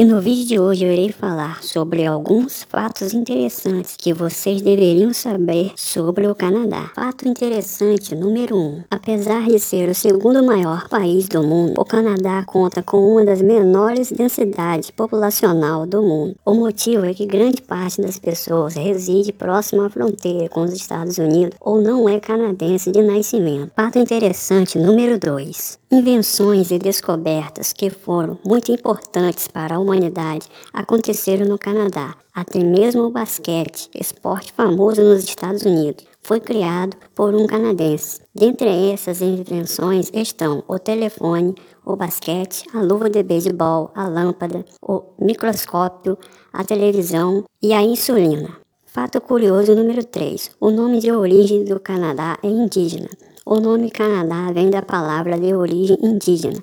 E no vídeo de hoje eu irei falar sobre alguns fatos interessantes que vocês deveriam saber sobre o Canadá. Fato interessante número 1. Um, apesar de ser o segundo maior país do mundo, o Canadá conta com uma das menores densidades populacional do mundo. O motivo é que grande parte das pessoas reside próximo à fronteira com os Estados Unidos ou não é canadense de nascimento. Fato interessante número 2. Invenções e descobertas que foram muito importantes para a humanidade aconteceram no Canadá. Até mesmo o basquete, esporte famoso nos Estados Unidos, foi criado por um canadense. Dentre essas invenções estão o telefone, o basquete, a luva de beisebol, a lâmpada, o microscópio, a televisão e a insulina. Fato curioso número 3. O nome de origem do Canadá é indígena. O nome Canadá vem da palavra de origem indígena,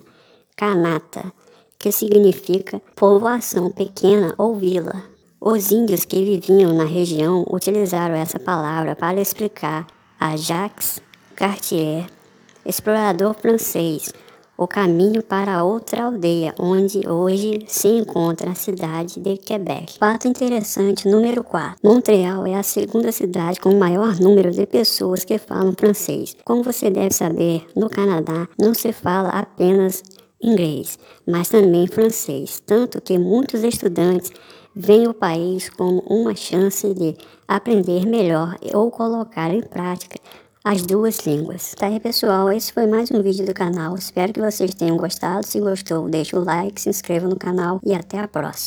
Kanata, que significa povoação pequena ou vila. Os índios que viviam na região utilizaram essa palavra para explicar a Jacques Cartier, explorador francês, o caminho para outra aldeia, onde hoje se encontra a cidade de Quebec. Fato interessante número 4. Montreal é a segunda cidade com o maior número de pessoas que falam francês. Como você deve saber, no Canadá não se fala apenas inglês, mas também francês, tanto que muitos estudantes veem o país como uma chance de aprender melhor ou colocar em prática as duas línguas. Tá aí pessoal, esse foi mais um vídeo do canal. Espero que vocês tenham gostado. Se gostou, deixa o like, se inscreva no canal e até a próxima.